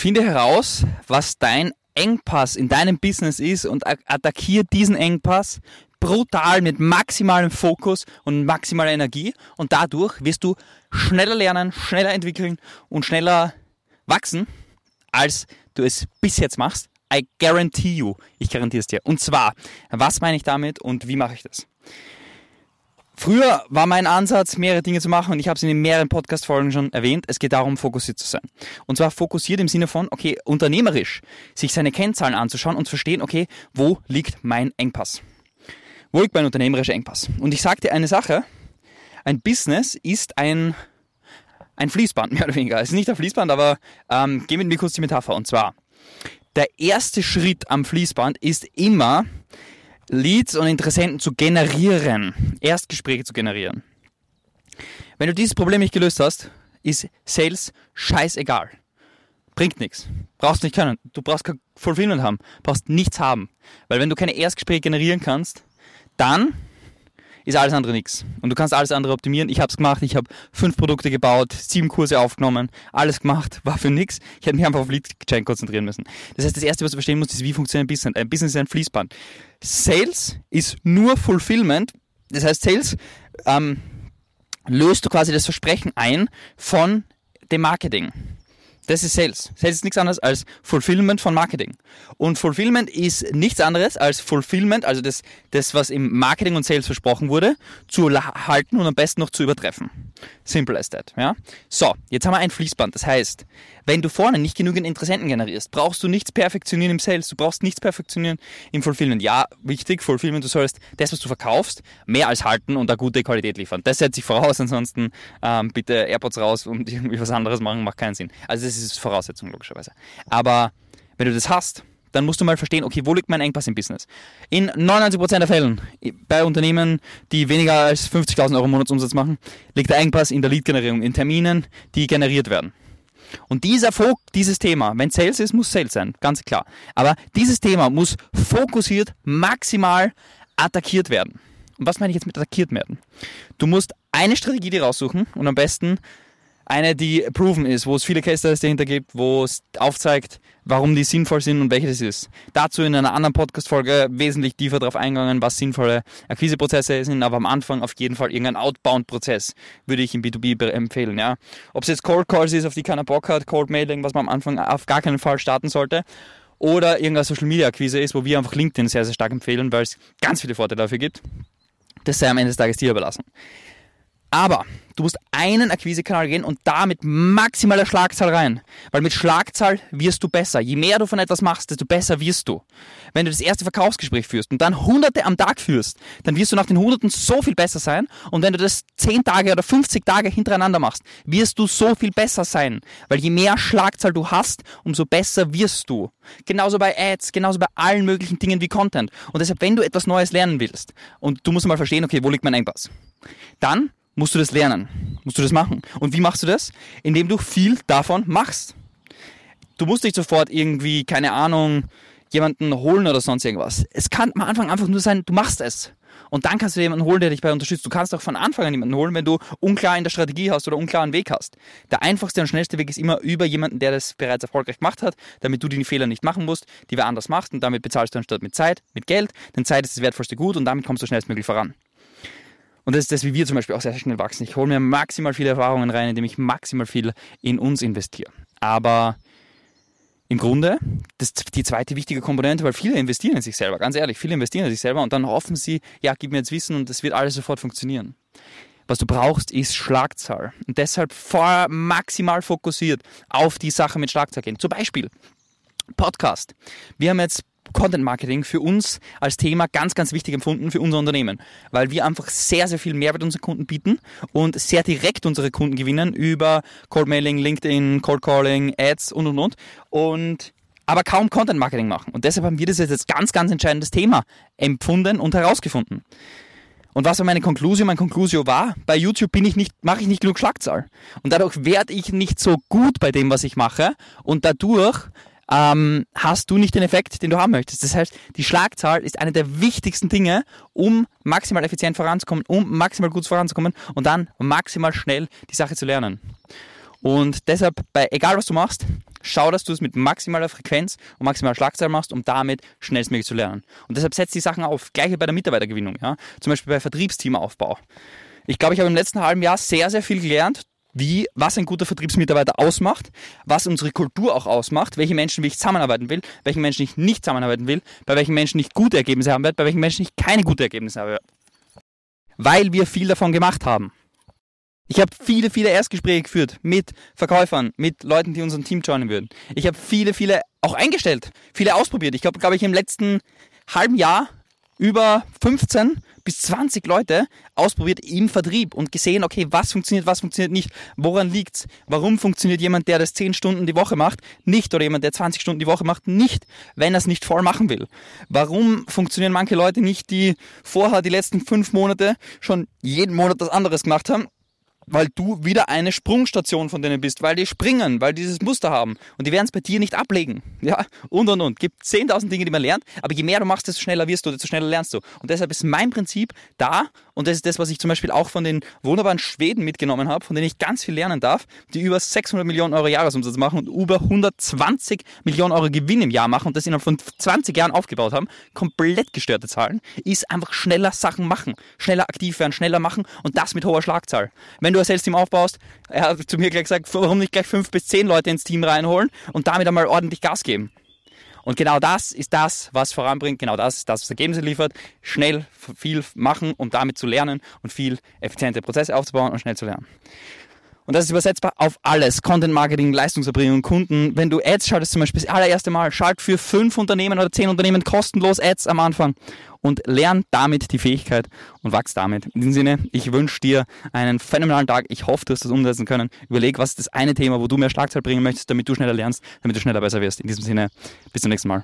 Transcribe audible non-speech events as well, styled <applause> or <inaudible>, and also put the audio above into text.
Finde heraus, was dein Engpass in deinem Business ist und attackiere diesen Engpass brutal mit maximalem Fokus und maximaler Energie und dadurch wirst du schneller lernen, schneller entwickeln und schneller wachsen, als du es bis jetzt machst. I guarantee you. Ich garantiere es dir. Und zwar, was meine ich damit und wie mache ich das? Früher war mein Ansatz, mehrere Dinge zu machen und ich habe es in mehreren Podcast-Folgen schon erwähnt. Es geht darum, fokussiert zu sein. Und zwar fokussiert im Sinne von, okay, unternehmerisch sich seine Kennzahlen anzuschauen und zu verstehen, okay, wo liegt mein Engpass? Wo liegt mein unternehmerischer Engpass? Und ich dir eine Sache, ein Business ist ein, ein Fließband, <laughs> mehr oder weniger. Es ist nicht ein Fließband, aber ähm, gehen wir mir kurz die Metapher. Und zwar, der erste Schritt am Fließband ist immer, Leads und Interessenten zu generieren, Erstgespräche zu generieren. Wenn du dieses Problem nicht gelöst hast, ist Sales scheißegal. Bringt nichts. Brauchst nicht können. Du brauchst kein Fulfillment haben. Brauchst nichts haben. Weil wenn du keine Erstgespräche generieren kannst, dann ist alles andere nichts. Und du kannst alles andere optimieren. Ich habe es gemacht, ich habe fünf Produkte gebaut, sieben Kurse aufgenommen, alles gemacht, war für nichts. Ich hätte mich einfach auf Lead Chain konzentrieren müssen. Das heißt, das Erste, was du verstehen musst, ist, wie funktioniert ein Business. Ein Business ist ein Fließband. Sales ist nur Fulfillment. Das heißt, Sales ähm, löst du quasi das Versprechen ein von dem Marketing. Das ist Sales. Sales ist nichts anderes als Fulfillment von Marketing. Und Fulfillment ist nichts anderes als Fulfillment, also das, das was im Marketing und Sales versprochen wurde, zu halten und am besten noch zu übertreffen. Simple as that. Ja? So, jetzt haben wir ein Fließband. Das heißt, wenn du vorne nicht genügend Interessenten generierst, brauchst du nichts perfektionieren im Sales, du brauchst nichts perfektionieren im Fulfillment. Ja, wichtig, Fulfillment, du sollst das, was du verkaufst, mehr als halten und eine gute Qualität liefern. Das setzt sich voraus, ansonsten ähm, bitte AirPods raus und <laughs> irgendwie was anderes machen, macht keinen Sinn. Also das ist Voraussetzung logischerweise. Aber wenn du das hast, dann musst du mal verstehen, okay, wo liegt mein Engpass im Business? In 99% der Fällen bei Unternehmen, die weniger als 50.000 Euro Monatsumsatz machen, liegt der Engpass in der Lead-Generierung, in Terminen, die generiert werden. Und dieser Fok dieses Thema, wenn Sales ist, muss Sales sein, ganz klar. Aber dieses Thema muss fokussiert, maximal attackiert werden. Und was meine ich jetzt mit attackiert werden? Du musst eine Strategie dir raussuchen und am besten eine, die proven ist, wo es viele Case Studies dahinter gibt, wo es aufzeigt, warum die sinnvoll sind und welche das ist. Dazu in einer anderen Podcast-Folge wesentlich tiefer darauf eingegangen, was sinnvolle Akquiseprozesse sind, aber am Anfang auf jeden Fall irgendein Outbound-Prozess würde ich im B2B empfehlen. Ja. Ob es jetzt Cold Calls ist, auf die keiner Bock hat, Cold Mailing, was man am Anfang auf gar keinen Fall starten sollte, oder irgendeine Social Media Akquise ist, wo wir einfach LinkedIn sehr, sehr stark empfehlen, weil es ganz viele Vorteile dafür gibt. Das sei am Ende des Tages dir überlassen. Aber du musst einen Akquisekanal gehen und da mit maximaler Schlagzahl rein. Weil mit Schlagzahl wirst du besser. Je mehr du von etwas machst, desto besser wirst du. Wenn du das erste Verkaufsgespräch führst und dann hunderte am Tag führst, dann wirst du nach den hunderten so viel besser sein. Und wenn du das 10 Tage oder 50 Tage hintereinander machst, wirst du so viel besser sein. Weil je mehr Schlagzahl du hast, umso besser wirst du. Genauso bei Ads, genauso bei allen möglichen Dingen wie Content. Und deshalb, wenn du etwas Neues lernen willst und du musst mal verstehen, okay, wo liegt mein Engpass? Dann musst du das lernen, musst du das machen. Und wie machst du das? Indem du viel davon machst. Du musst nicht sofort irgendwie, keine Ahnung, jemanden holen oder sonst irgendwas. Es kann am Anfang einfach nur sein, du machst es. Und dann kannst du jemanden holen, der dich bei unterstützt. Du kannst auch von Anfang an jemanden holen, wenn du unklar in der Strategie hast oder unklaren Weg hast. Der einfachste und schnellste Weg ist immer über jemanden, der das bereits erfolgreich gemacht hat, damit du die Fehler nicht machen musst, die wer anders macht. Und damit bezahlst du anstatt mit Zeit, mit Geld. Denn Zeit ist das wertvollste Gut und damit kommst du schnellstmöglich voran. Und das ist das, wie wir zum Beispiel auch sehr, sehr schnell wachsen. Ich hole mir maximal viele Erfahrungen rein, indem ich maximal viel in uns investiere. Aber im Grunde, das ist die zweite wichtige Komponente, weil viele investieren in sich selber, ganz ehrlich, viele investieren in sich selber und dann hoffen sie, ja, gib mir jetzt Wissen und das wird alles sofort funktionieren. Was du brauchst, ist Schlagzahl. Und deshalb maximal fokussiert auf die Sache mit Schlagzahl gehen. Zum Beispiel Podcast. Wir haben jetzt Content Marketing für uns als Thema ganz, ganz wichtig empfunden für unser Unternehmen, weil wir einfach sehr, sehr viel Mehrwert unseren Kunden bieten und sehr direkt unsere Kunden gewinnen über Cold Mailing, LinkedIn, Cold Calling, Ads und und und und aber kaum Content Marketing machen. Und deshalb haben wir das jetzt als ganz, ganz entscheidendes Thema empfunden und herausgefunden. Und was war meine Konklusion? Meine Konklusion war, bei YouTube bin ich nicht, mache ich nicht genug Schlagzahl. Und dadurch werde ich nicht so gut bei dem, was ich mache. Und dadurch ähm, hast du nicht den Effekt, den du haben möchtest. Das heißt, die Schlagzahl ist eine der wichtigsten Dinge, um maximal effizient voranzukommen, um maximal gut voranzukommen und dann maximal schnell die Sache zu lernen. Und deshalb, bei egal was du machst, Schau, dass du es mit maximaler Frequenz und maximaler Schlagzahl machst, um damit schnellstmöglich zu lernen. Und deshalb setzt die Sachen auf. Gleiche bei der Mitarbeitergewinnung. Ja? Zum Beispiel bei Vertriebsteamaufbau. Ich glaube, ich habe im letzten halben Jahr sehr, sehr viel gelernt, wie, was ein guter Vertriebsmitarbeiter ausmacht, was unsere Kultur auch ausmacht, welche Menschen ich zusammenarbeiten will, welchen Menschen ich nicht zusammenarbeiten will, bei welchen Menschen ich gute Ergebnisse haben werde, bei welchen Menschen ich keine guten Ergebnisse habe. Weil wir viel davon gemacht haben. Ich habe viele, viele Erstgespräche geführt mit Verkäufern, mit Leuten, die unserem Team joinen würden. Ich habe viele, viele auch eingestellt, viele ausprobiert. Ich habe, glaube ich, im letzten halben Jahr über 15 bis 20 Leute ausprobiert im Vertrieb und gesehen, okay, was funktioniert, was funktioniert nicht, woran liegt's, warum funktioniert jemand, der das 10 Stunden die Woche macht, nicht oder jemand, der 20 Stunden die Woche macht, nicht, wenn er es nicht voll machen will. Warum funktionieren manche Leute nicht, die vorher die letzten fünf Monate schon jeden Monat was anderes gemacht haben weil du wieder eine Sprungstation von denen bist, weil die springen, weil die dieses Muster haben und die werden es bei dir nicht ablegen. Ja, und und und. Gibt 10.000 Dinge, die man lernt, aber je mehr du machst, desto schneller wirst du, desto schneller lernst du. Und deshalb ist mein Prinzip da und das ist das, was ich zum Beispiel auch von den wunderbaren Schweden mitgenommen habe, von denen ich ganz viel lernen darf, die über 600 Millionen Euro Jahresumsatz machen und über 120 Millionen Euro Gewinn im Jahr machen und das innerhalb von 20 Jahren aufgebaut haben. Komplett gestörte Zahlen. Ist einfach schneller Sachen machen, schneller aktiv werden, schneller machen und das mit hoher Schlagzahl. Wenn du ein Sales-Team aufbaust, er hat zu mir gleich gesagt, warum nicht gleich fünf bis zehn Leute ins Team reinholen und damit einmal ordentlich Gas geben. Und genau das ist das, was voranbringt, genau das ist das, was Ergebnisse liefert. Schnell viel machen, um damit zu lernen und viel effiziente Prozesse aufzubauen und schnell zu lernen. Und das ist übersetzbar auf alles. Content Marketing, Leistungserbringung, Kunden. Wenn du Ads schaltest, zum Beispiel das allererste Mal, schalt für fünf Unternehmen oder zehn Unternehmen kostenlos Ads am Anfang und lern damit die Fähigkeit und wachs damit. In diesem Sinne, ich wünsche dir einen phänomenalen Tag. Ich hoffe, du hast das umsetzen können. Überleg, was ist das eine Thema, wo du mehr Schlagzahl bringen möchtest, damit du schneller lernst, damit du schneller besser wirst. In diesem Sinne, bis zum nächsten Mal.